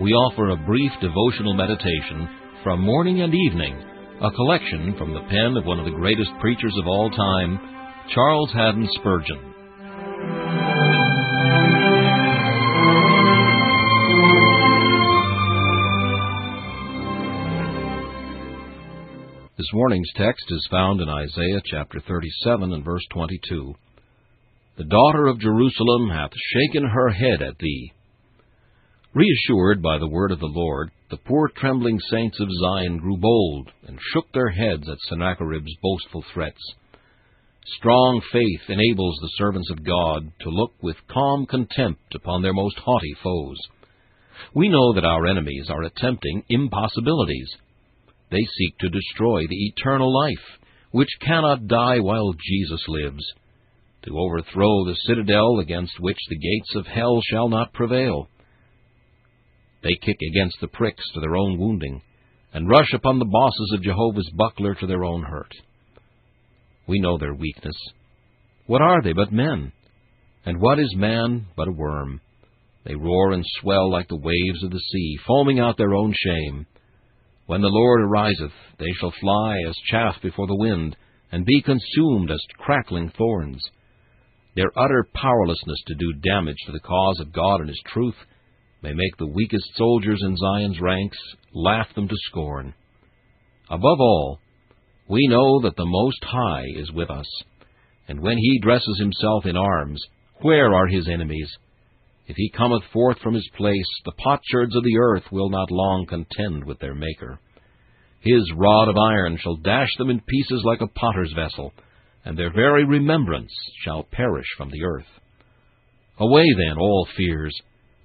we offer a brief devotional meditation from morning and evening, a collection from the pen of one of the greatest preachers of all time, Charles Haddon Spurgeon. This morning's text is found in Isaiah chapter 37 and verse 22. The daughter of Jerusalem hath shaken her head at thee Reassured by the word of the Lord, the poor trembling saints of Zion grew bold and shook their heads at Sennacherib's boastful threats. Strong faith enables the servants of God to look with calm contempt upon their most haughty foes. We know that our enemies are attempting impossibilities. They seek to destroy the eternal life, which cannot die while Jesus lives, to overthrow the citadel against which the gates of hell shall not prevail they kick against the pricks to their own wounding, and rush upon the bosses of Jehovah's buckler to their own hurt. We know their weakness. What are they but men? And what is man but a worm? They roar and swell like the waves of the sea, foaming out their own shame. When the Lord ariseth, they shall fly as chaff before the wind, and be consumed as crackling thorns. Their utter powerlessness to do damage to the cause of God and His truth may make the weakest soldiers in Zion's ranks laugh them to scorn. Above all, we know that the Most High is with us, and when he dresses himself in arms, where are his enemies? If he cometh forth from his place, the potsherds of the earth will not long contend with their Maker. His rod of iron shall dash them in pieces like a potter's vessel, and their very remembrance shall perish from the earth. Away then all fears,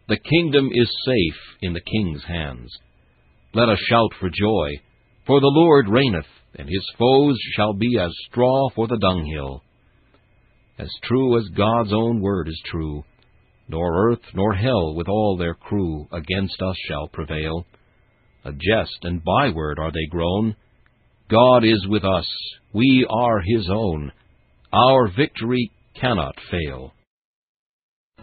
the kingdom is safe in the king's hands. Let us shout for joy, for the Lord reigneth, and his foes shall be as straw for the dunghill. As true as God's own word is true, nor earth nor hell with all their crew against us shall prevail. A jest and byword are they grown. God is with us, we are his own. Our victory cannot fail.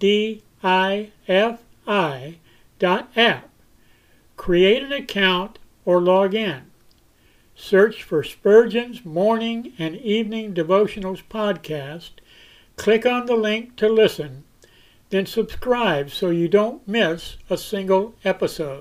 d i f i dot app. Create an account or log in. Search for Spurgeon's Morning and Evening Devotionals podcast. Click on the link to listen, then subscribe so you don't miss a single episode.